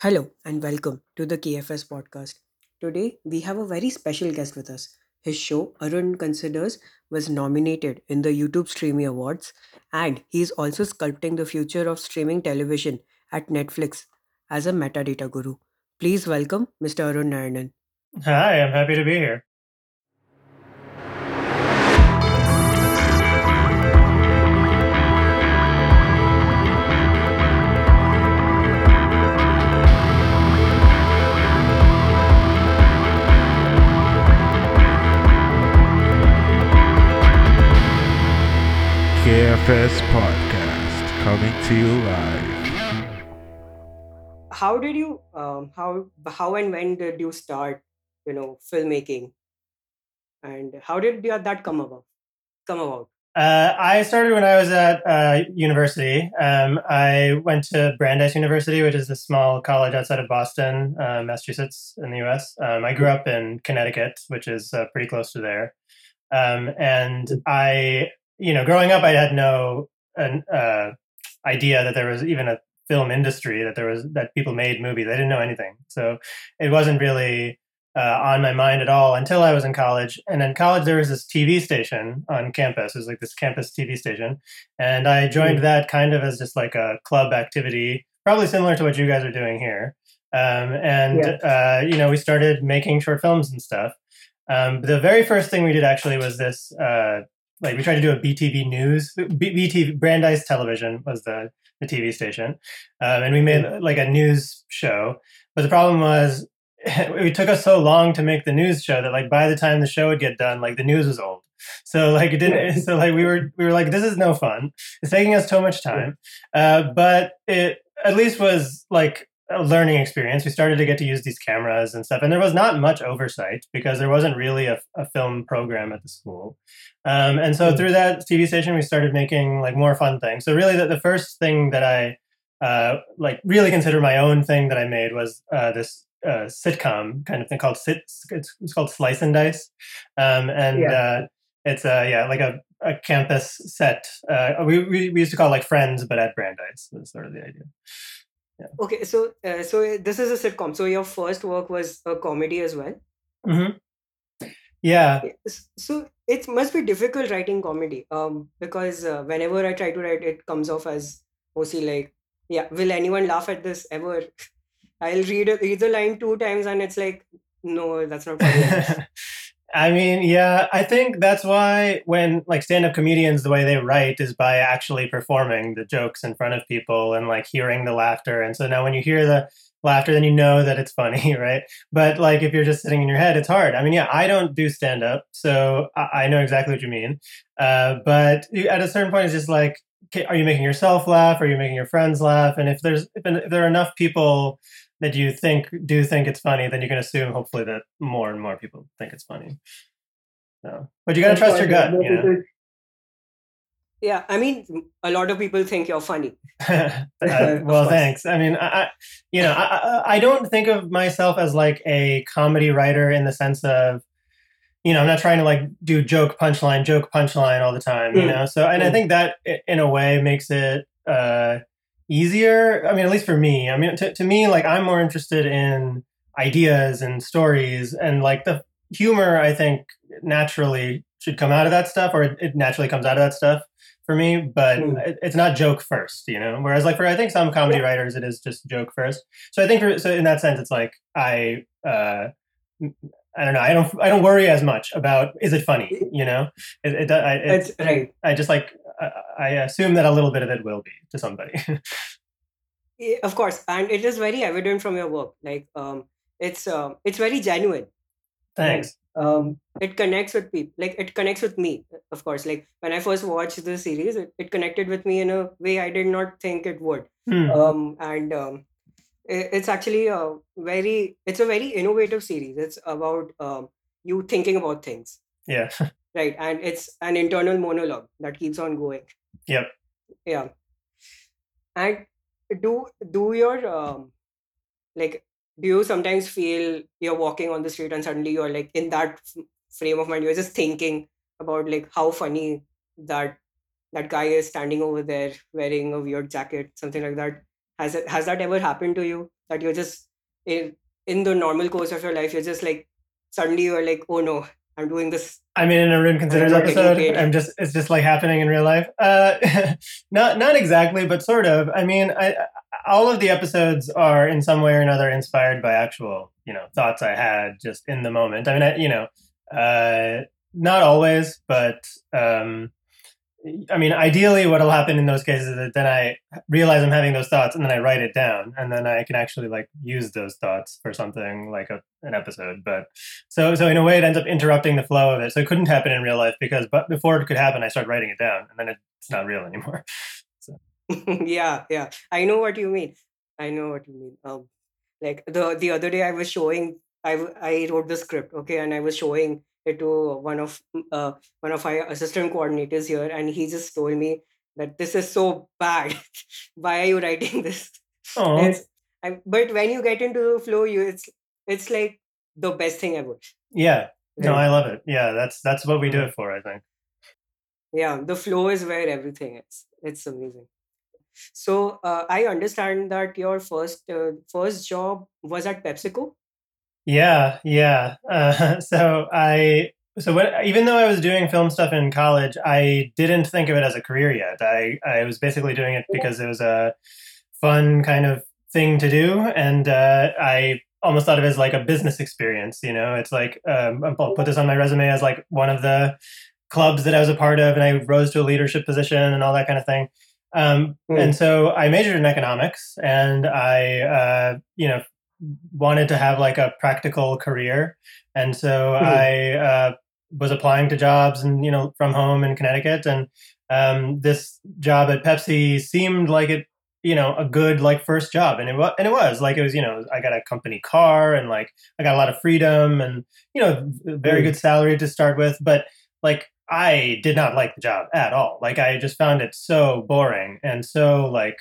Hello and welcome to the KFS podcast. Today we have a very special guest with us. His show, Arun Considers, was nominated in the YouTube Streamy Awards and he is also sculpting the future of streaming television at Netflix as a metadata guru. Please welcome Mr. Arun Narayanan. Hi, I'm happy to be here. KFS Podcast coming to you live. How did you um, how how and when did you start, you know, filmmaking and how did you- that come about? Come about? Uh, I started when I was at uh, university. Um, I went to Brandeis University, which is a small college outside of Boston, uh, Massachusetts, in the U.S. Um, I grew up in Connecticut, which is uh, pretty close to there. Um, and I, you know, growing up, I had no an, uh, idea that there was even a film industry, that there was that people made movies. I didn't know anything, so it wasn't really uh, on my mind at all until I was in college. And in college, there was this TV station on campus. It was like this campus TV station. And I joined Mm. that kind of as just like a club activity, probably similar to what you guys are doing here. Um, and, uh, you know, we started making short films and stuff. Um, the very first thing we did actually was this. Uh, like we tried to do a BTV News, B- BTV Brandeis Television was the the TV station, um, and we made like a news show. But the problem was it took us so long to make the news show that like by the time the show would get done, like the news was old. So like it didn't. So like we were we were like this is no fun. It's taking us so much time. Uh, but it at least was like a learning experience. We started to get to use these cameras and stuff, and there was not much oversight because there wasn't really a, a film program at the school. Um, and so Mm. through that TV station, we started making like more fun things. So really, the, the first thing that I uh, like really consider my own thing that I made was uh, this uh, sitcom kind of thing called sit. It's, it's called Slice and Dice, um, and Yeah. uh, it's uh, yeah like a, a campus set. Uh, we, we we used to call it like Friends, but at Brandeis. That's sort of the idea. Okay, so uh, so this is a sitcom. So your first work was a comedy as well. hmm Yeah, So it must be difficult writing comedy, um, because uh, whenever I try to write, it comes off as mostly like, yeah, will anyone laugh at this ever? I'll read a, read the line two times and it's like, no, that's not funny. I mean, yeah, I think that's why when like stand-up comedians the way they write is by actually performing the jokes in front of people and like hearing the laughter. And so now when you hear the laughter then you know that it's funny, right? But like if you're just sitting in your head, it's hard. I mean, yeah, I don't do stand-up, so I, I know exactly what you mean. Uh, but at a certain point it's just like are you making yourself laugh? Are you making your friends laugh? And if there's if there are enough people that you think do think it's funny, then you can assume hopefully that more and more people think it's funny. So, but you gotta Of trust course, your gut, you know. Yeah, I mean, a lot of people think you're funny. Uh, well, thanks. I mean, I, I you know, I, I I don't think of myself as like a comedy writer in the sense of, you know, I'm not trying to like do joke punchline, joke punchline all the time, you Mm. know. So, and I Mm. think that in a way makes it uh, easier. I mean, at least for me. I mean, to, to me, like I'm more interested in ideas and stories, and like the humor. I think naturally should come out of that stuff, or it, it naturally comes out of that stuff for me. But Mm. it, it's not joke first, you know. Whereas, like for I think some comedy writers, it is just joke first. So I think for, so in that sense, it's like I. Uh, I don't know. I don't. I don't worry as much about is it funny. You know, it. it, I, it That's right. I just like I, assume that a little bit of it will be to somebody. Of course, and it is very evident from your work. Like, um, it's um, it's very genuine. Thanks. um it connects with people like it connects with me of course like when i first watched the series it, it connected with me in a way i did not think it would Hmm. um and um i- it's actually a very it's a very innovative series it's about um you thinking about things Yeah. right and it's an internal monologue that keeps on going. Yep. yeah. And do do your um like do you sometimes feel you're walking on the street and suddenly you're like in that f- frame of mind you're just thinking about like how funny that that guy is standing over there wearing a weird jacket something like that? Has it has that ever happened to you? That you're just in in the normal course of your life you're just like suddenly you're like oh no i'm doing this I mean, in an Arun Considers episode. I'm just it's just like happening in real life. Uh, not not exactly, but sort of. I mean, I, all of the episodes are in some way or another inspired by actual, you know, thoughts I had just in the moment. I mean, I, you know, uh, not always, but um, I mean, ideally, what'll happen in those cases is that then I realize I'm having those thoughts, and then I write it down, and then I can actually like use those thoughts for something like a, an episode. But so, so in a way, it ends up interrupting the flow of it. So it couldn't happen in real life because, but before it could happen, I start writing it down, and then it's not real anymore. yeah yeah i know what you mean i know what you mean um like the the other day i was showing I I wrote the script okay and i was showing to one of uh one of our assistant coordinators here and he just told me that this is so bad why are you writing this I, but when you get into the flow you it's it's like the best thing ever yeah. No, I love it. Yeah, that's that's what we do it for. I think. yeah the flow is where everything is it's amazing so uh, i understand that your first uh, first job was at pepsico Yeah, yeah. Uh, so I so when, even though I was doing film stuff in college, I didn't think of it as a career yet. I I was basically doing it because it was a fun kind of thing to do, and uh, I almost thought of it as like a business experience. You know, it's like um, I'll put this on my resume as like one of the clubs that I was a part of, and I rose to a leadership position and all that kind of thing. Um, Hmm. And so I majored in economics, and I uh, you know wanted to have like a practical career, and so Hmm. I uh, was applying to jobs and you know from home in Connecticut, and um, this job at Pepsi seemed like it you know a good like first job. And it was and it was. Like it was you know i got a company car and like i got a lot of freedom and you know very Mm. good salary to start with. But like i did not like the job at all. Like i just found it so boring and so like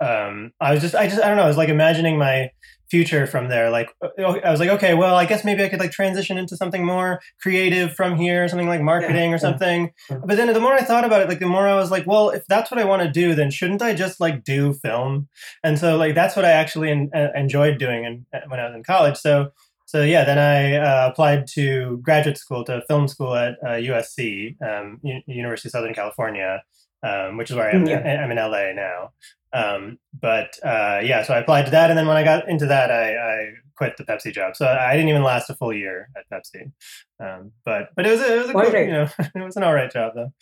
um i was just i just i don't know. I was like imagining my future from there like uh, i was like okay well i guess maybe i could like transition into something more creative from here something like marketing or something Yeah. but then the more i thought about it like the more i was like well if that's what i want to do then shouldn't i just like do film and so like that's what i actually en- uh, enjoyed doing in, when i was in college so so yeah then i uh, applied to graduate school to film school at uh, usc um, U- university of southern california um, which is where I am. Yeah. I'm in LA now. Um, but uh, yeah, so I applied to that, and then when I got into that, I, I quit the Pepsi job. So I didn't even last a full year at Pepsi. Um, but but it was a, it was a cool, right. you know it was an all right job though.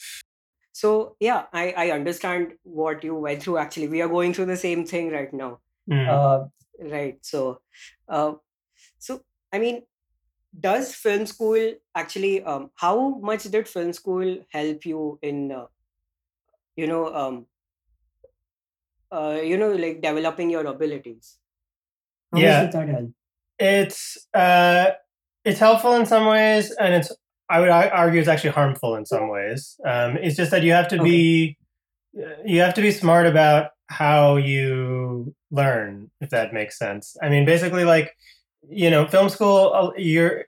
so yeah i i understand what you went through actually we are going through the same thing right now Mm. uh, right so uh, so i mean does film school actually um, how much did film school help you in uh, you know um, uh, you know like developing your abilities how Yeah. much did that help It's uh, it's helpful in some ways, and it's I would argue it's actually harmful in some ways. Um, it's just that you have to be you have to be smart about how you learn, if that makes sense. I mean, basically, like you know, film school, uh, you're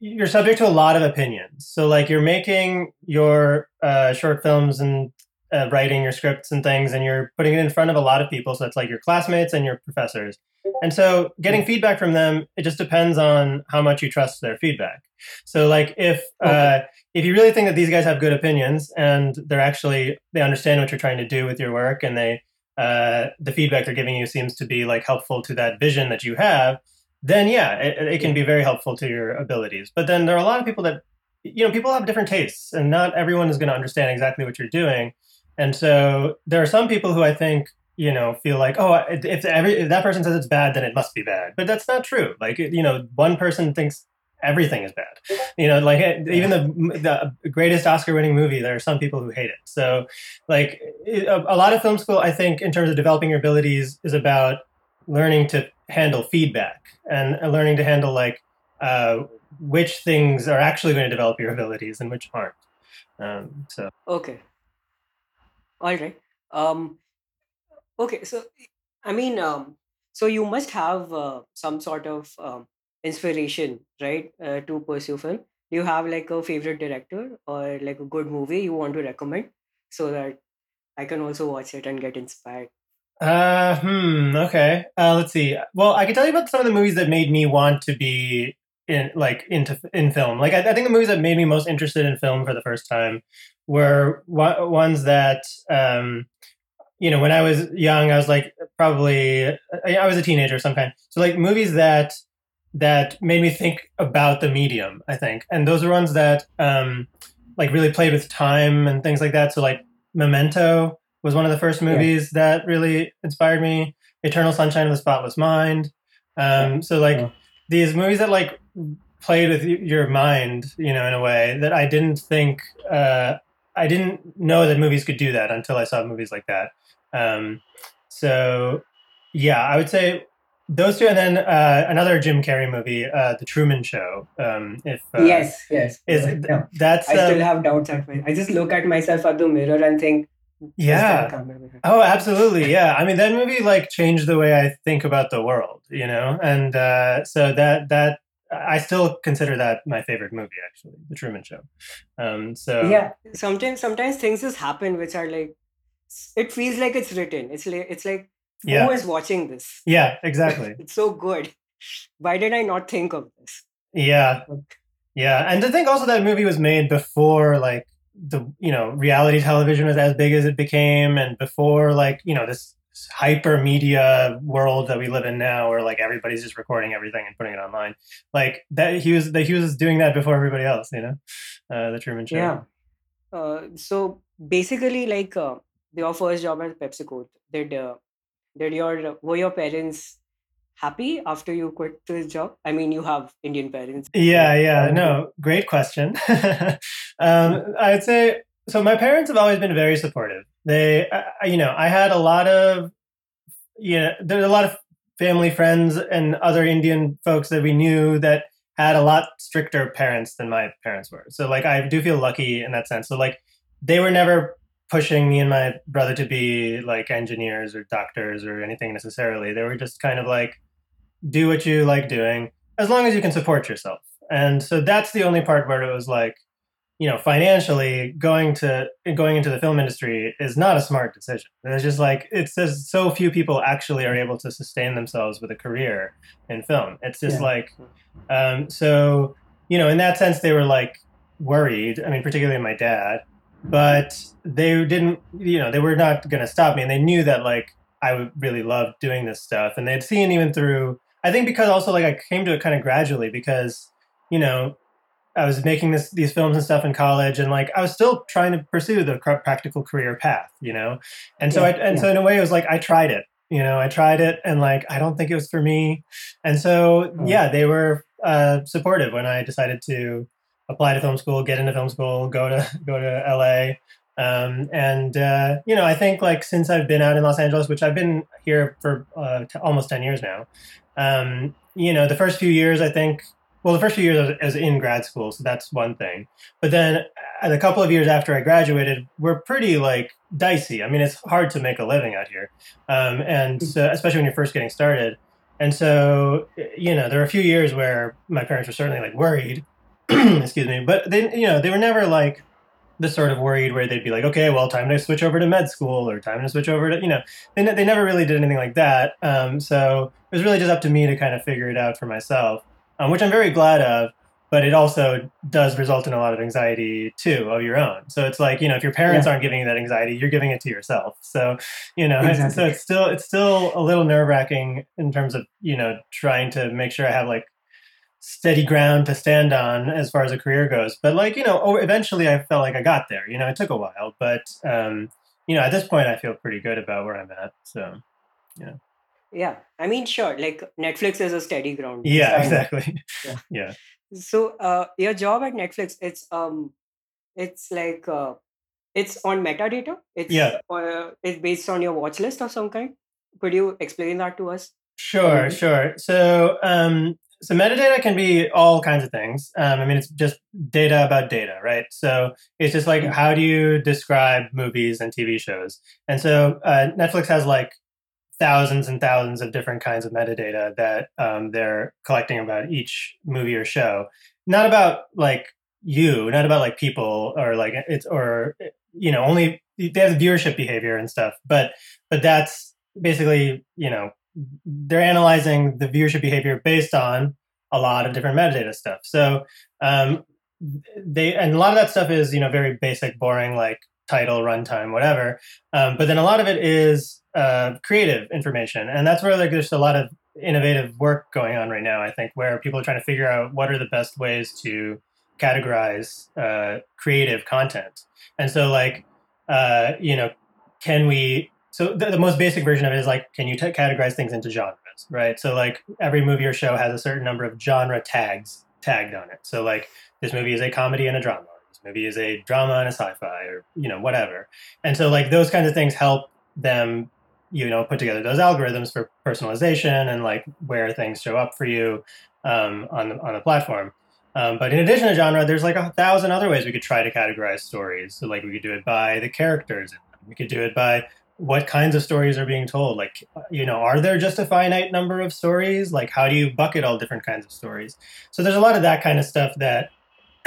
you're subject to a lot of opinions. So, like, you're making your uh, short films and uh, writing your scripts and things, and you're putting it in front of a lot of people. So, it's like your classmates and your professors. And so, getting feedback from them, it just depends on how much you trust their feedback. So, like, if uh, if you really think that these guys have good opinions and they're actually they understand what you're trying to do with your work, and they uh, the feedback they're giving you seems to be like helpful to that vision that you have, then yeah, it, it can be very helpful to your abilities. But then there are a lot of people that you know people have different tastes, and not everyone is going to understand exactly what you're doing. And so there are some people who I think you know feel like oh if every if that person says it's bad then it must be bad. But that's not true. Like you know one person thinks everything is bad. You know like even the the greatest oscar winning movie there are some people who hate it. So like a, a lot of film school i think in terms of developing your abilities is about learning to handle feedback and learning to handle like uh, which things are actually going to develop your abilities and which aren't. Um, so. Okay all right um okay so i mean um so you must have uh, some sort of um, inspiration right uh, to pursue film do you have like a favorite director or like a good movie you want to recommend so that i can also watch it and get inspired Uh, hmm. Okay. Uh, let's see. Well, I can tell you about some of the movies that made me want to be in, like, into in film. Like, I, I think the movies that made me most interested in film for the first time were ones that, um, you know, when I was young, I was like probably I was a teenager some kind. So like movies that that made me think about the medium. I think, and those are ones that um, like really played with time and things like that. So like Memento was one of the first movies yeah. that really inspired me. Eternal Sunshine of the Spotless Mind. Um, yeah. So like yeah. these movies that like played with your mind, you know, in a way that I didn't think uh, I didn't know that movies could do that until I saw movies like that. Um, so yeah, I would say those two, and then uh, another Jim Carrey movie, uh, The Truman Show. Um, if uh, yes, yes, is yeah. that's I still uh, have doubts at my. I just look at myself at the mirror and think. Yeah. Oh, absolutely. Yeah. I mean, that movie like changed the way I think about the world. You know, and uh, so that that I still consider that my favorite movie, actually, The Truman Show. Um, so yeah, sometimes sometimes things just happen which are like, it feels like it's written. It's like it's like yeah. who is watching this? Yeah, exactly. it's so good. Why did I not think of this? Yeah, yeah, and to think also that movie was made before like the you know reality television was as big as it became, and before like you know this hyper media world that we live in now where like everybody's just recording everything and putting it online. Like that he was that he was doing that before everybody else you know? Uh, the truman show. Yeah. Uh, so basically like uh, your first job at pepsico did uh, did your were your parents happy after you quit this job? I mean you have indian parents. Yeah yeah. no great question. Um, i'd say so my parents have always been very supportive they uh, you know i had a lot of you know there's a lot of family friends and other indian folks that we knew that had a lot stricter parents than my parents were. So like i do feel lucky in that sense. So like they were never pushing me and my brother to be like engineers or doctors or anything necessarily. They were just kind of like do what you like doing as long as you can support yourself. And so that's the only part where it was like you know, financially going to going into the film industry is not a smart decision. It's just like it says so few people actually are able to sustain themselves with a career in film. It's just yeah. like, um, so you know, in that sense, they were like worried. I mean, particularly my dad, but they didn't. You know, they were not going to stop me, and they knew that like I would really love doing this stuff, and they'd seen even through. I think because also like I came to it kind of gradually because you know I was making this these films and stuff in college, and like I was still trying to pursue the practical career path, you know. And so, yeah, I, and yeah. so in a way, it was like I tried it, you know, I tried it, and like I don't think it was for me. And so, oh. yeah, they were uh, supportive when I decided to apply to film school, get into film school, go to go to LA. Um, and uh, you know, I think like since I've been out in Los Angeles, which I've been here for uh, t- almost ten years now, um, you know, the first few years I think well, the first few years I was in grad school, so that's one thing. But then a couple of years after I graduated, we're pretty like dicey. I mean, it's hard to make a living out here, um, and so, especially when you're first getting started. And so, you know, there were a few years where my parents were certainly like worried. excuse me, but they, you know, they were never like the sort of worried where they'd be like, okay, well, time to switch over to med school or time to switch over to, you know, they, they never really did anything like that. Um, so it was really just up to me to kind of figure it out for myself um, which I'm very glad of. But it also does result in a lot of anxiety too of your own. So it's like you know, if your parents yeah. aren't giving you that anxiety, you're giving it to yourself. So you know, exactly. so it's still it's still a little nerve wracking in terms of you know trying to make sure I have like steady ground to stand on as far as a career goes. But like you know, eventually I felt like I got there. You know, it took a while, but um, you know, at this point I feel pretty good about where I'm at. So yeah. Yeah, I mean, sure. Like Netflix is a steady ground. Yeah, exactly. Yeah. yeah. So, uh, your job at Netflix, it's um, it's like uh, it's on metadata. It's Yeah. uh, it's based on your watch list of some kind. Could you explain that to us? Sure, sure. So, um, so metadata can be all kinds of things. Um, I mean, it's just data about data, right? So it's just like how do you describe movies and TV shows? And so uh, Netflix has like thousands and thousands of different kinds of metadata that um, they're collecting about each movie or show. Not about like you, not about like people or like it's or you know only they have the viewership behavior and stuff. But but that's basically, you know, they're analyzing the viewership behavior based on a lot of different metadata stuff. So um, they and a lot of that stuff is you know very basic, boring, like title, runtime, whatever. Um, but then a lot of it is uh, creative information, and that's where like, there's a lot of innovative work going on right now. I think where people are trying to figure out what are the best ways to categorize uh, creative content, and so like uh, you know, can we? So the, the, most basic version of it is like, can you t- categorize things into genres, right? So like every movie or show has a certain number of genre tags tagged on it. So like this movie is a comedy and a drama. Movie is a drama and a sci-fi, or you know whatever. And so like those kinds of things help them, you know, put together those algorithms for personalization and like where things show up for you um, on the on the platform. Um, but in addition to genre, there's like a thousand other ways we could try to categorize stories. So like we could do it by the characters. We could do it by what kinds of stories are being told like you know are there just a finite number of stories like how do you bucket all different kinds of stories so there's a lot of that kind of stuff that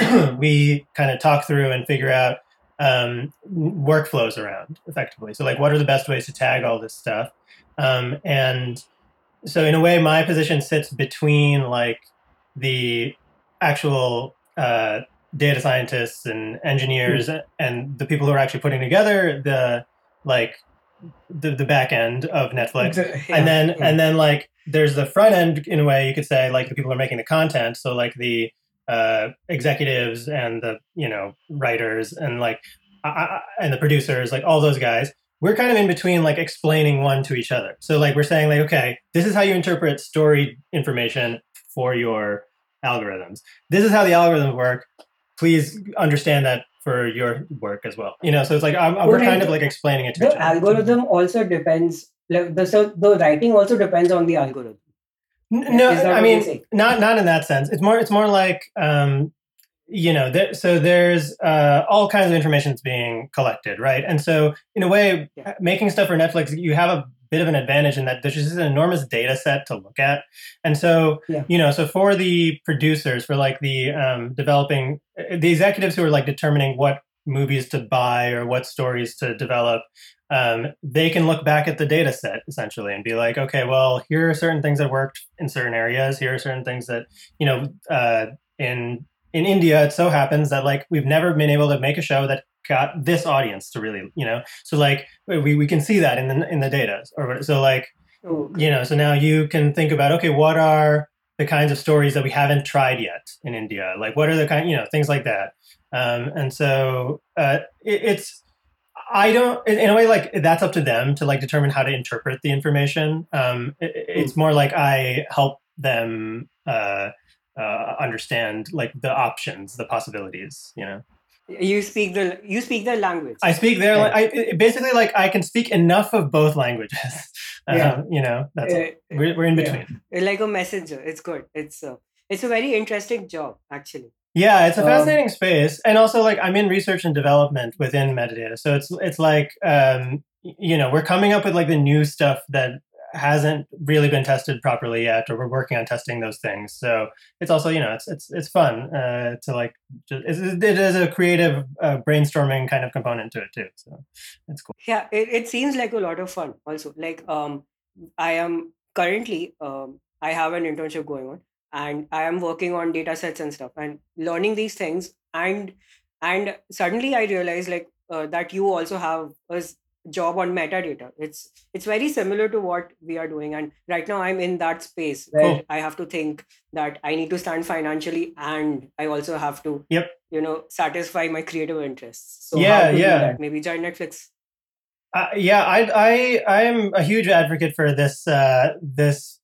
we kind of talk through and figure out um, workflows around effectively so like what are the best ways to tag all this stuff um, and so in a way my position sits between like the actual uh, data scientists and engineers mm-hmm. and the people who are actually putting together the like the, the back end of Netflix, yeah, and then yeah. and then like there's the front end in a way you could say like the people who are making the content, so like the uh, executives and the you know writers and like uh, and the producers, like all those guys. We're kind of in between, like explaining one to each other. So like we're saying like, okay, this is how you interpret story information for your algorithms. This is how the algorithms work. Please understand that for your work as well. You know, so it's like I'm, we're kind of like explaining it. To the algorithm also depends. Like the so the writing also depends on the algorithm. No, I mean not not in that sense. It's more it's more like um, you know there, so there's uh, all kinds of information that's being collected, right? And so in a way, yeah. making stuff for Netflix, you have a bit of an advantage in that there's just an enormous data set to look at. And so, yeah. you know, so for the producers, for like the um, developing, uh, the executives who are like determining what movies to buy or what stories to develop, um, they can look back at the data set essentially and be like, okay, well, here are certain things that worked in certain areas. Here are certain things that, you know, uh, in in India, it so happens that like we've never been able to make a show that got this audience to really, you know, so like we, we can see that in the in the data, or so like, you know, so now you can think about okay, what are the kinds of stories that we haven't tried yet in India? Like, what are the kind, you know, things like that. Um, and so uh, it, it's I don't in a way like that's up to them to like determine how to interpret the information. Um, it, it's more like I help them. Uh, uh, understand like the options, the possibilities. You know. You speak the you speak their language. I speak their. Yeah. I basically like I can speak enough of both languages. Yeah. you know, that's uh, we're we're in between. Yeah. Like a messenger. It's good. It's uh, it's a very interesting job actually. Yeah, it's a um, fascinating um, space, and also like I'm in research and development within metadata, so it's it's like um, you know we're coming up with like the new stuff that hasn't really been tested properly yet, or we're working on testing those things. So it's also, you know, it's it's it's fun uh, to like. Just, it is a creative uh, brainstorming kind of component to it too. So it's cool. Yeah, it, it seems like a lot of fun. Also, like um, I am currently um, I have an internship going on, and I am working on data sets and stuff, and learning these things, and and suddenly I realized like uh, that you also have a job on metadata. It's it's very similar to what we are doing. And right now i'm in that space where i have to think that i need to stand financially and i also have to yep. you know satisfy my creative interests. So yeah yeah. maybe join netflix. Uh, yeah i i i am a huge advocate for this uh this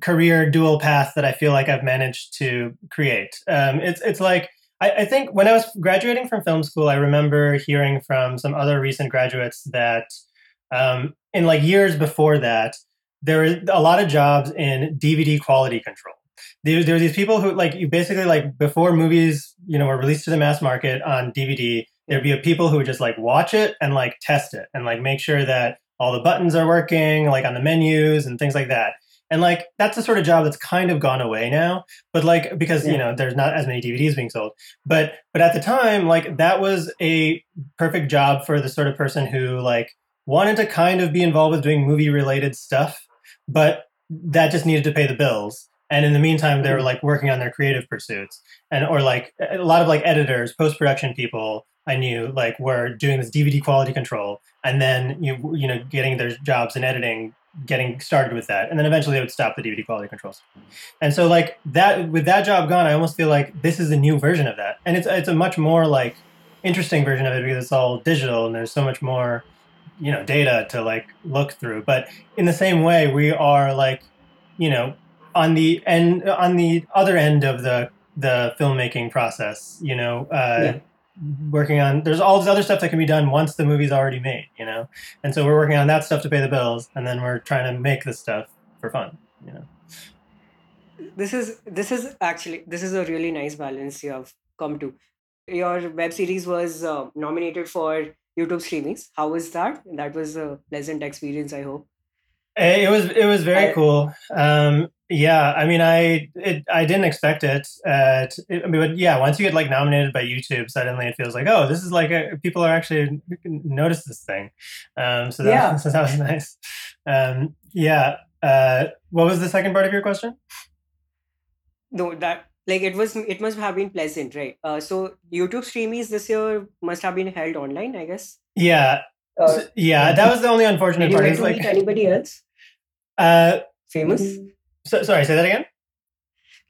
career dual path that i feel like i've managed to create um it's it's like I, I, think when I was graduating from film school, I remember hearing from some other recent graduates that um, in like years before that, there were a lot of jobs in DVD quality control. There, there were these people who like you basically like before movies, you know, were released to the mass market on DVD. There'd be people who would just like watch it and like test it and like make sure that all the buttons are working, like on the menus and things like that. And like that's the sort of job that's kind of gone away now. But like because yeah. you know there's not as many DVDs being sold. But but at the time, like that was a perfect job for the sort of person who like wanted to kind of be involved with doing movie related stuff, but that just needed to pay the bills. And in the meantime, they were mm-hmm. like working on their creative pursuits, and or like a lot of like editors, post production people I knew like were doing this DVD quality control, and then you you know getting their jobs in editing, getting started with that, and then eventually they would stop the DVD quality controls. And so like that with that job gone, I almost feel like this is a new version of that, and it's it's a much more like interesting version of it because it's all digital and there's so much more you know data to like look through. But in the same way, we are like you know on the end on the other end of the the filmmaking process you know uh, yeah. Working on there's all this other stuff that can be done once the movie's already made you know? And so we're working on that stuff to pay the bills and then we're trying to make this stuff for fun you know? This is this is actually this is a really nice balance you have come to. Your web series was uh, nominated for youtube streamings. How was that? That was a pleasant experience i hope it was it was very I, cool. Um, yeah, I mean, I it, I didn't expect it. Uh, it, I mean, but yeah, once you get like nominated by YouTube, suddenly it feels like, oh, this is like a, people are actually notice this thing. Um, so that, yeah. so that was nice. Um, yeah. Uh, what was the second part of your question? No, that like it was it must have been pleasant, right? Uh, so YouTube streamies this year must have been held online, I guess. Yeah. Uh, yeah, that was the only unfortunate part. Did you like, meet anybody else? Uh, famous? So, sorry, say that again.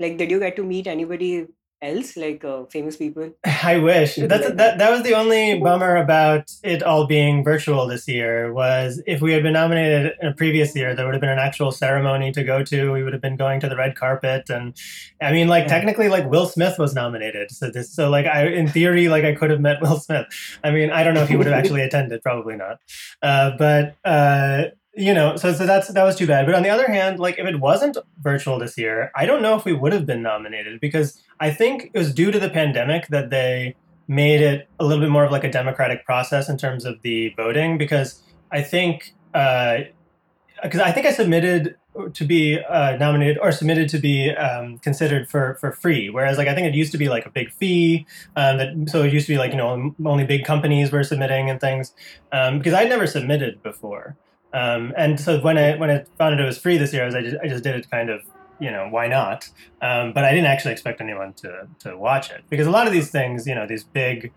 Like, did you get to meet anybody else, like uh, famous people? I wish. That's that. That was the only bummer about it all being virtual this year. Was if we had been nominated in a previous year, there would have been an actual ceremony to go to. We would have been going to the red carpet, and I mean, like yeah. technically, like Will Smith was nominated. So this, so like I, in theory, like I could have met Will Smith. I mean, I don't know if he would have actually attended. Probably not. Uh, but. Uh, you know, so so that's that was too bad. But on the other hand, like if it wasn't virtual this year, I don't know if we would have been nominated because I think it was due to the pandemic that they made it a little bit more of like a democratic process in terms of the voting. Because I think because uh, I think I submitted to be uh, nominated or submitted to be um, considered for for free. Whereas like I think it used to be like a big fee. Um, that so it used to be like you know only big companies were submitting and things. Um, because I'd never submitted before. Um, and so when I when I found out it was free this year, I, was, I just I just did it kind of you know why not? Um, but I didn't actually expect anyone to to watch it because a lot of these things, you know, these big,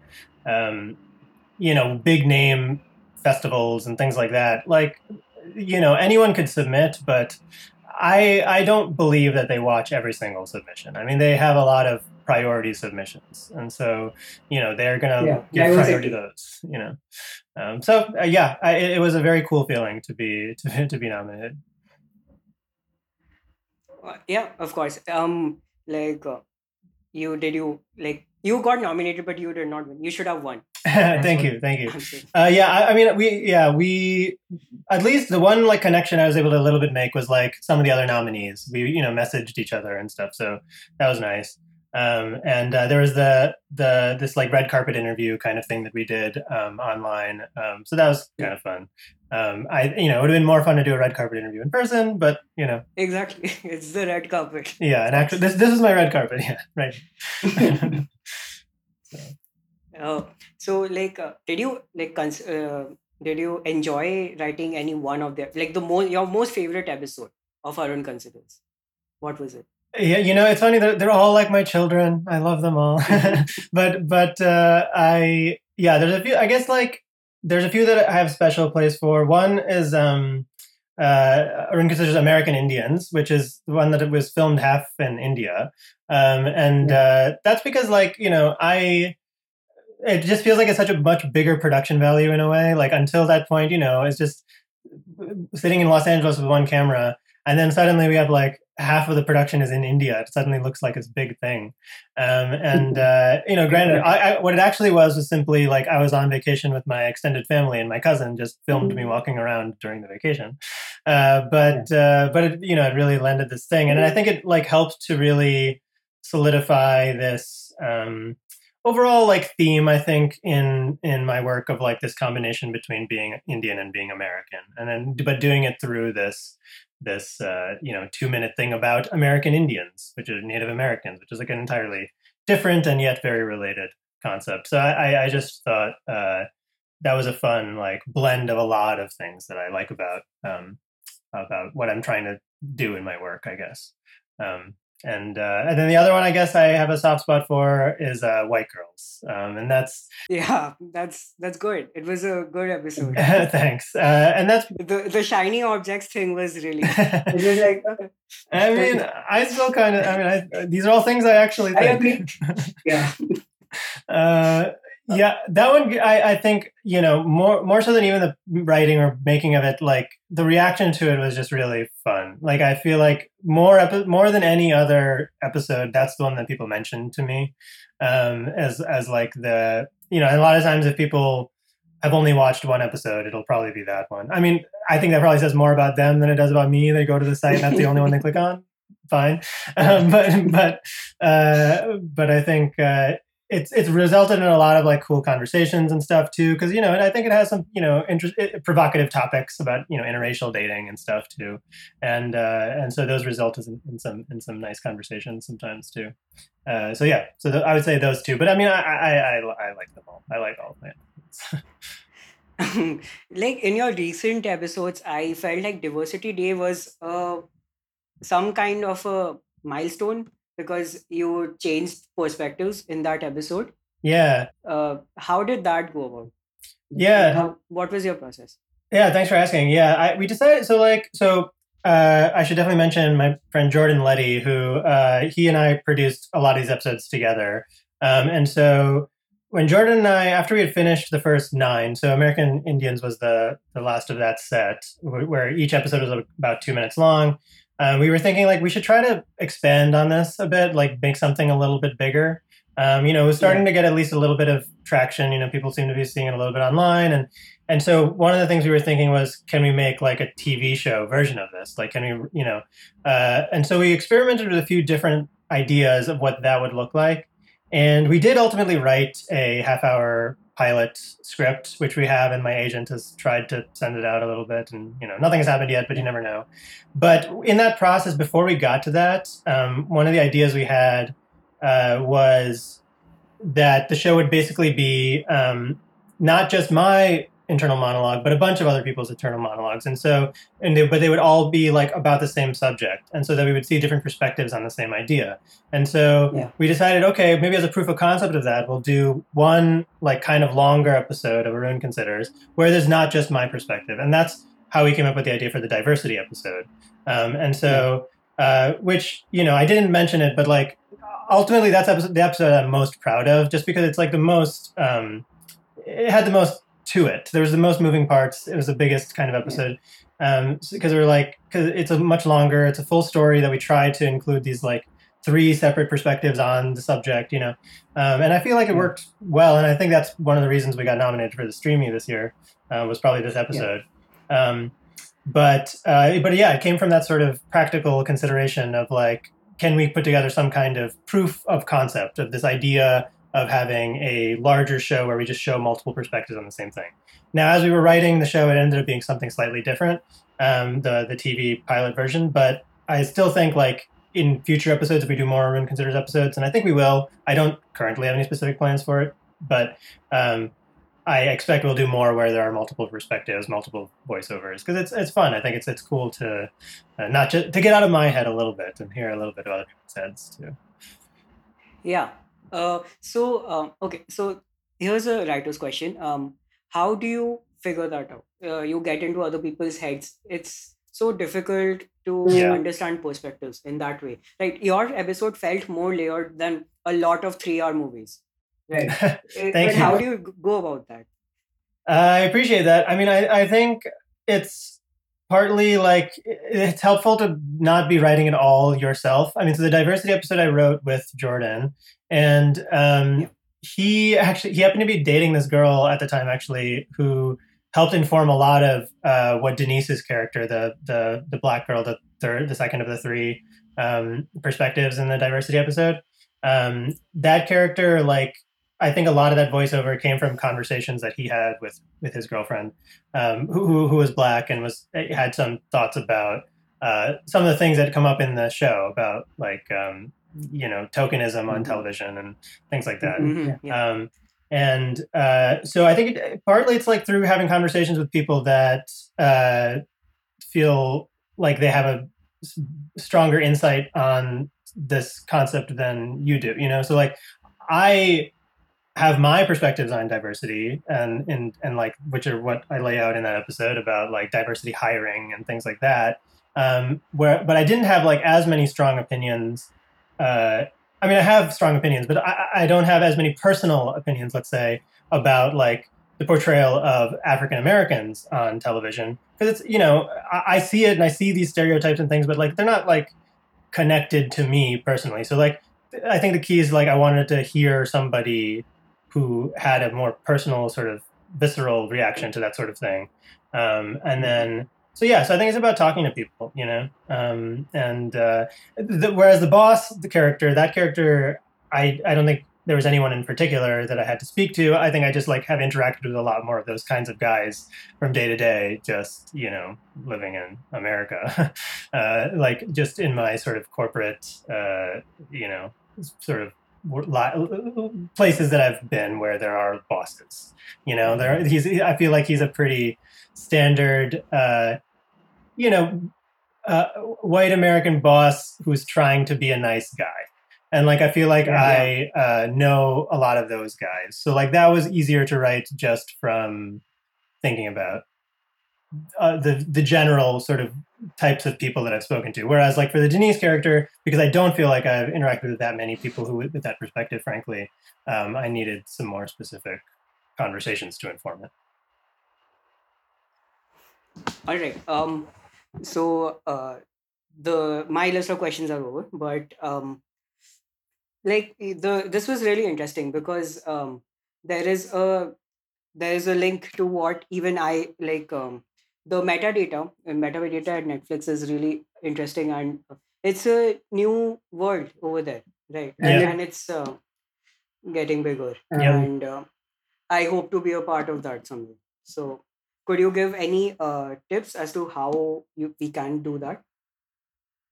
um, you know, big name festivals and things like that, like you know, anyone could submit, but I I don't believe that they watch every single submission. I mean, they have a lot of priority submissions, and so you know they're gonna yeah, give priority to those. You know, um, so uh, yeah, I, it, was a very cool feeling to be to, to be nominated. Uh, yeah, of course. Um, like uh, you did you like you got nominated, but you did not win. You should have won. thank you, thank you. Uh, yeah, I, I, mean, we yeah we at least the one like connection I was able to a little bit make was like some of the other nominees. We you know messaged each other and stuff, so that was nice. Um, and uh, there was the the this like red carpet interview kind of thing that we did um, online. Um, so that was kind of fun. Um, I you know it would have been more fun to do a red carpet interview in person, but you know exactly it's the red carpet. Yeah, and actually this this is my red carpet. Yeah, right. so. Oh, so like, uh, did you like cons- uh, did you enjoy writing any one of their like the most your most favorite episode of Arun Considers? What was it? Yeah, you know, it's funny. They're, they're all like my children. I love them all. but but uh, I yeah, there's a few. I guess like there's a few that I have special place for. One is um, uh, Arun considers American Indians, which is the one that it was filmed half in India, um, and uh, that's because like you know I it just feels like it's such a much bigger production value in a way. Like until that point, you know, it's just sitting in Los Angeles with one camera, and then suddenly we have like half of the production is in India. It suddenly looks like this big thing. Um, and, uh, you know, granted, I, I, what it actually was was simply like I was on vacation with my extended family and my cousin just filmed me mm-hmm. walking around during the vacation. Uh, but, uh, but it, you know, it really lended this thing. And I think it like helped to really solidify this, um, overall like theme i think in in my work of like this combination between being indian and being american and then but doing it through this this uh, you know two minute thing about American Indians, which are Native Americans, which is like an entirely different and yet very related concept. So I, I just thought uh, that was a fun like blend of a lot of things that I like about um, about what I'm trying to do in my work, I guess. Um, and uh, and then the other one I guess I have a soft spot for is uh, White Girls, um, and that's yeah, that's that's good. It was a good episode. Thanks, uh, and that's the the shiny objects thing was really. it was like okay. I mean, I still kind of. I mean, I, these are all things I actually. Think. I agree. yeah. Uh, yeah, that one I, I think you know more more so than even the writing or making of it. Like the reaction to it was just really fun. Like I feel like more epi- more than any other episode, that's the one that people mentioned to me um, as as like the you know. a lot of times, if people have only watched one episode, it'll probably be that one. I mean, I think that probably says more about them than it does about me. They go to the site, and that's the only one they click on. Fine, um, but but uh, but I think. Uh, it's it's resulted in a lot of like cool conversations and stuff too because you know and i think it has some you know interest, provocative topics about you know interracial dating and stuff too. And uh, and so those result in, in, some in some nice conversations sometimes too. Uh, so yeah so th- i would say those two but i mean i i i, I like them all. I like all of them like in your recent episodes i felt like diversity day was uh, some kind of a milestone because you changed perspectives in that episode. Yeah. Uh, how did that go about? Yeah. How, what was your process? Yeah, thanks for asking. Yeah, I, we decided so like so. Uh, I should definitely mention my friend Jordan Letty, who uh, he and I produced a lot of these episodes together. Um, and so when Jordan and I, after we had finished the first nine, so American Indians was the the last of that set, where each episode was about two minutes long. Um, we were thinking like we should try to expand on this a bit, like make something a little bit bigger. Um, you know, it was starting yeah. to get at least a little bit of traction. You know, people seem to be seeing it a little bit online, and and so one of the things we were thinking was, can we make like a TV show version of this? Like, can we, you know, uh, and so we experimented with a few different ideas of what that would look like, and we did ultimately write a half hour pilot script, which we have, and my agent has tried to send it out a little bit, and you know nothing has happened yet, but you never know. But in that process, before we got to that, um, one of the ideas we had uh, was that the show would basically be um, not just my internal monologue, but a bunch of other people's internal monologues. And so, and they, but they would all be like about the same subject. And so that we would see different perspectives on the same idea. And so yeah. we decided, okay, maybe as a proof of concept of that, we'll do one like kind of longer episode of Arun Considers where there's not just my perspective. And that's how we came up with the idea for the diversity episode. Um, and so, uh, which, you know, I didn't mention it, but like ultimately that's episode, the episode I'm most proud of just because it's like the most, um, it had the most to it. There was the most moving parts. It was the biggest kind of episode because um, we were like, because it's a much longer, it's a full story that we tried to include these like three separate perspectives on the subject, you know. Um, and I feel like it worked well, and I think that's one of the reasons we got nominated for the Streamy this year uh, was probably this episode. Yeah. Um, but uh, but yeah, it came from that sort of practical consideration of like, can we put together some kind of proof of concept of this idea of having a larger show where we just show multiple perspectives on the same thing. Now, as we were writing the show, it ended up being something slightly different, um, the the TV pilot version. But I still think like in future episodes, if we do more Arun Considers episodes, and I think we will. I don't currently have any specific plans for it, but um, I expect we'll do more where there are multiple perspectives, multiple voiceovers, because it's it's fun. I think it's it's cool to uh, not just to get out of my head a little bit and hear a little bit of other people's heads too. Yeah, uh, so um, okay, so here's a writer's question. Um, how do you figure that out? Uh, you get into other people's heads. It's so difficult to Yeah. understand perspectives in that way. Right? Your episode felt more layered than a lot of three-hour movies. Right. Thank But how do you go about that? I appreciate that. I mean, I, I think it's partly like it's helpful to not be writing it all yourself. I mean, so the diversity episode I wrote with Jordan, and um, Yeah. he actually he happened to be dating this girl at the time, actually, who helped inform a lot of uh, what Denise's character, the the the black girl, the third, the second of the three um, perspectives in the diversity episode. Um, that character, like I think a lot of that voiceover came from conversations that he had with with his girlfriend, um, who, who was black and was had some thoughts about uh, some of the things that come up in the show about like um, you know tokenism on Mhm. television and things like that. Mhm, Yeah. Um, and uh, so I think it, partly it's like through having conversations with people that uh, feel like they have a stronger insight on this concept than you do. You know, so like I have my perspectives on diversity and and and like which are what I lay out in that episode about like diversity hiring and things like that. Um, where but I didn't have like as many strong opinions. Uh, I mean, I have strong opinions, but I, I don't have as many personal opinions. Let's say about like the portrayal of African Americans on television because it's you know I, I see it and I see these stereotypes and things, but like they're not like connected to me personally. So like I think the key is like I wanted to hear somebody who had a more personal sort of visceral reaction to that sort of thing. Um, and then, so yeah, so I think it's about talking to people, you know, um, and uh, the, whereas the boss, the character, that character, I, I don't think there was anyone in particular that I had to speak to. I think I just like have interacted with a lot more of those kinds of guys from day to day, just you know, living in America, uh, like just in my sort of corporate, uh, you know, sort of places that I've been where there are bosses. You know, there he's. I feel like he's a pretty standard, uh, you know, uh, white American boss who's trying to be a nice guy. And like I feel like yeah, I uh, know a lot of those guys, so like that was easier to write just from thinking about uh, the the general sort of types of people that I've spoken to. Whereas, like for the Denise character, because I don't feel like I've interacted with that many people who, with that perspective, frankly, um, I needed some more specific conversations to inform it. All right. Um, so uh, the my list of questions are over, but um, like the this was really interesting because um, there is a there is a link to what even I like um, the metadata and metadata at Netflix is really interesting and it's a new world over there, right? Yeah. And, and it's uh, getting bigger, Yeah. and uh, I hope to be a part of that someday. So, could you give any uh, tips as to how you we can do that?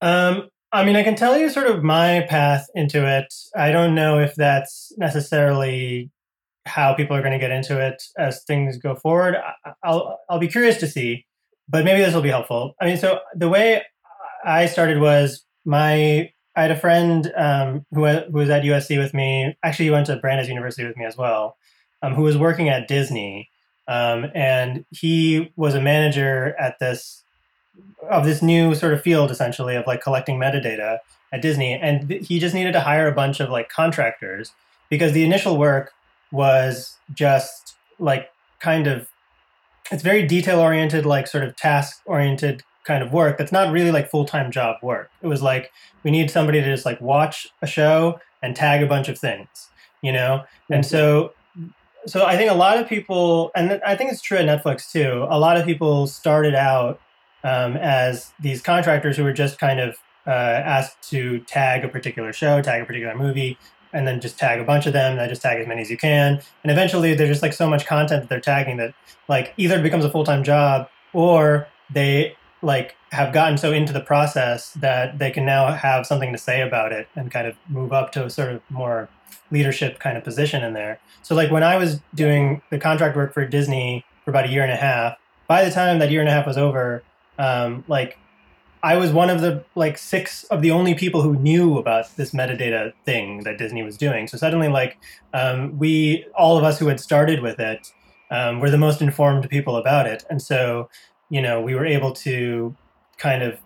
Um, I mean, I can tell you sort of my path into it. I don't know if that's necessarily how people are going to get into it as things go forward. I'll I'll be curious to see, but maybe this will be helpful. I mean, so the way I started was my I had a friend um, who who was at USC with me. Actually, he went to Brandeis University with me as well. Um, who was working at Disney, um, and he was a manager at this of this new sort of field essentially of like collecting metadata at Disney, and he just needed to hire a bunch of like contractors because the initial work was just like kind of it's very detail oriented like sort of task oriented kind of work. That's not really like full-time job work. It was like we need somebody to just like watch a show and tag a bunch of things you know? And so so i think a lot of people and i think it's true at netflix too a lot of people started out um, as these contractors who were just kind of uh, asked to tag a particular show tag a particular movie and then just tag a bunch of them and then just tag as many as you can. And eventually there's just like so much content that they're tagging that like either it becomes a full-time job or they like have gotten so into the process that they can now have something to say about it and kind of move up to a sort of more leadership kind of position in there. So like when i was doing the contract work for disney for about a year and a half by the time that year and a half was over um, like I was one of the like six of the only people who knew about this metadata thing that Disney was doing. So suddenly, like um, we, all of us who had started with it, um, were the most informed people about it, and so you know we were able to kind of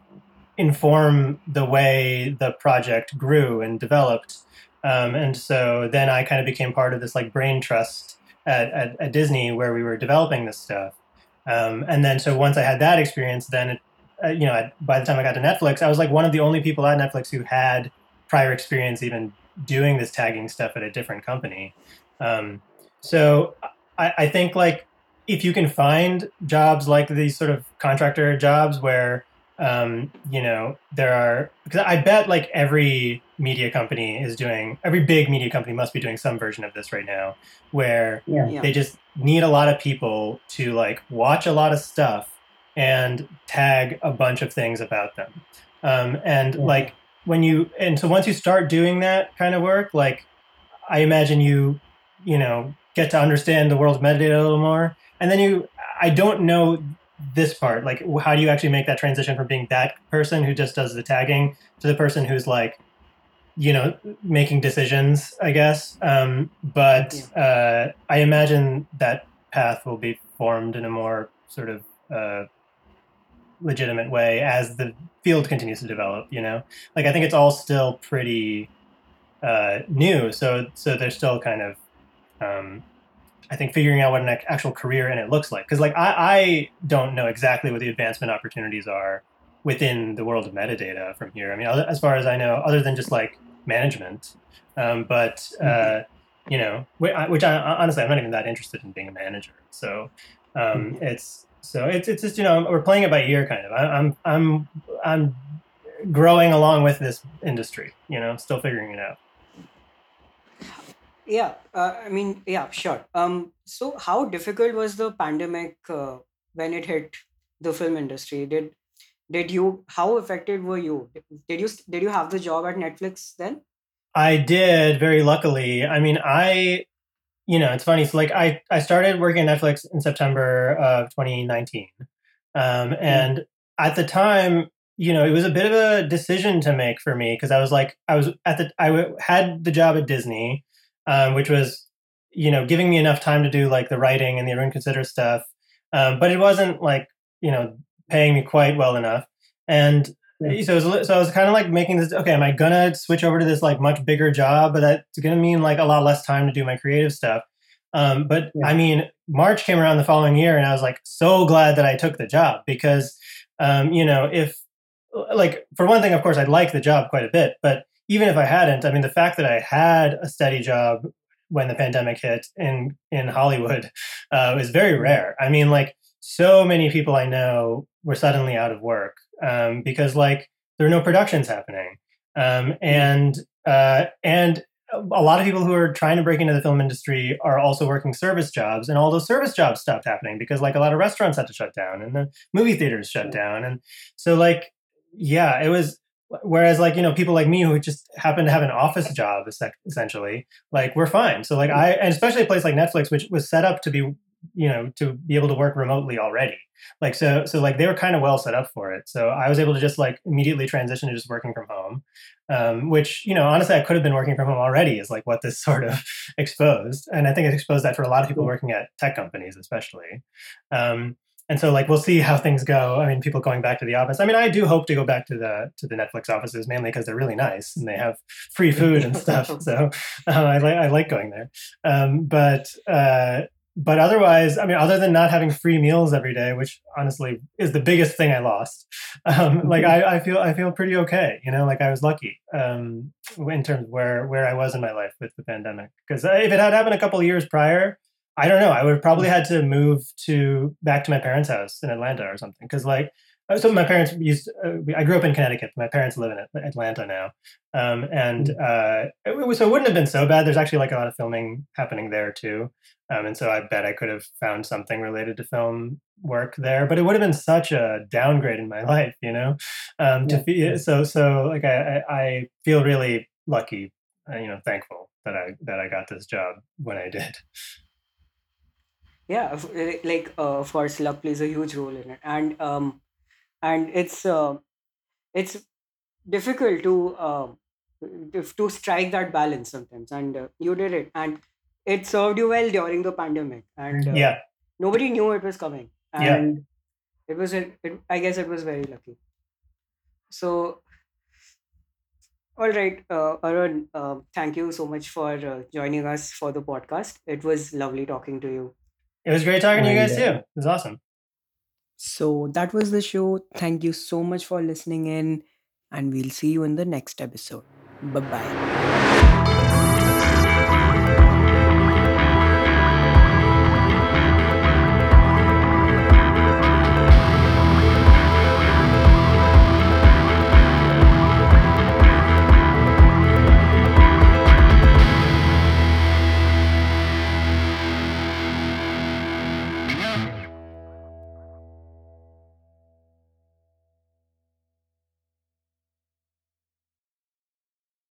inform the way the project grew and developed. Um, and so then I kind of became part of this like brain trust at, at, at Disney where we were developing this stuff. Um, and then so once I had that experience, then it uh, you know, by the time I got to Netflix, I was like one of the only people at Netflix who had prior experience even doing this tagging stuff at a different company. Um, so I, I, think like if you can find jobs like these sort of contractor jobs where um, you know there are because I bet like every media company is doing every big media company must be doing some version of this right now where Yeah. they just need a lot of people to like watch a lot of stuff and tag a bunch of things about them. Um, and Yeah. like when you, and so once you start doing that kind of work, like I imagine you, you know, get to understand the world of metadata a little more. And then you, I don't know this part. Like, how do you actually make that transition from being that person who just does the tagging to the person who's like, you know, making decisions, I guess. Um, but yeah. uh, I imagine that path will be formed in a more sort of uh, legitimate way as the field continues to develop. You know, like I think it's all still pretty uh, new, so so they're still kind of, um, I think, figuring out what an actual career in it looks like. Because like I, I don't know exactly what the advancement opportunities are within the world of metadata from here. I mean, as far as I know, other than just like management, um, but. Uh, mm-hmm. You know, which I honestly I'm not even that interested in being a manager. So um, mm-hmm. it's so it's it's just you know we're playing it by ear kind of. I, I'm I'm I'm growing along with this industry. You know, still figuring it out. Yeah, uh, I mean, yeah, sure. Um, so how difficult was the pandemic uh, when it hit the film industry? Did did you how affected were you? Did you did you have the job at Netflix then? I did very luckily. I mean, I you know, it's funny. So like I, I started working at Netflix in September of 2019. Um, mm-hmm. and mm. at the time, you know, it was a bit of a decision to make for me because I was like, I was at the, I w- had the job at Disney, um, which was, you know, giving me enough time to do like the writing and the Arun Consider stuff. Um, but it wasn't like, you know, paying me quite well enough. And so, was, so I was kind of like making this. Okay, am I gonna switch over to this like much bigger job, but that's gonna mean like a lot less time to do my creative stuff. Um, but yeah. I mean, March came around the following year, and I was like so glad that I took the job because, um, you know, if like for one thing, of course, I like the job quite a bit, but even if I hadn't, I mean, the fact that I had a steady job when the pandemic hit in in Hollywood uh, is very rare. I mean, like so many people I know were suddenly out of work um, because like there are no productions happening, um, and uh, and a lot of people who are trying to break into the film industry are also working service jobs, and all those service jobs stopped happening because like a lot of restaurants had to shut down and the movie theaters shut down, and so like yeah, it was. Whereas like you know people like me who just happen to have an office job essentially, like we're fine. So like I and especially a place like Netflix, which was set up to be you know to be able to work remotely already. Like so so like they were kind of well set up for it. So i was able to just like immediately transition to just working from home um, which you know honestly i could have been working from home already is like what this sort of exposed. And i think it exposed that for a lot of people working at tech companies especially. Um, and so like we'll see how things go. I mean people going back to the office. I mean i do hope to go back to the to the netflix offices mainly because they're really nice and they have free food and stuff. So uh, I, like I like going there. Um, but uh, but otherwise, I mean, other than not having free meals every day, which honestly is the biggest thing I lost, um, like I, I, feel I feel pretty okay. You know, like I was lucky um, in terms of where where I was in my life with the pandemic. Because if it had happened a couple years prior, I don't know, I would have probably had to move to back to my parents' house in Atlanta or something. Because like uh, so my parents used uh, i grew up in connecticut. My parents live in atlanta now. Um, and mm. uh, it, was, so it wouldn't have been so bad. There's actually like a lot of filming happening there too. Um, and so i bet i could have found something related to film work there but it would have been such a downgrade in my life you know? Um, to yeah. so so like I, I feel really lucky uh, you know thankful that i that i got this job when i did. Yeah like uh, of course luck plays a huge role in it. And um and it's uh, it's difficult to uh, to strike that balance sometimes. And uh, you did it. And it served you well during the pandemic. And uh, yeah. nobody knew it was coming. Yeah. And it was it, it i guess it was very lucky. So all right uh, arun uh, thank you so much for uh, joining us for the podcast. It was lovely talking to you. It was great talking to you guys too. It was awesome so that was the show. Thank you so much for listening in, and we'll see you in the next episode. Bye bye.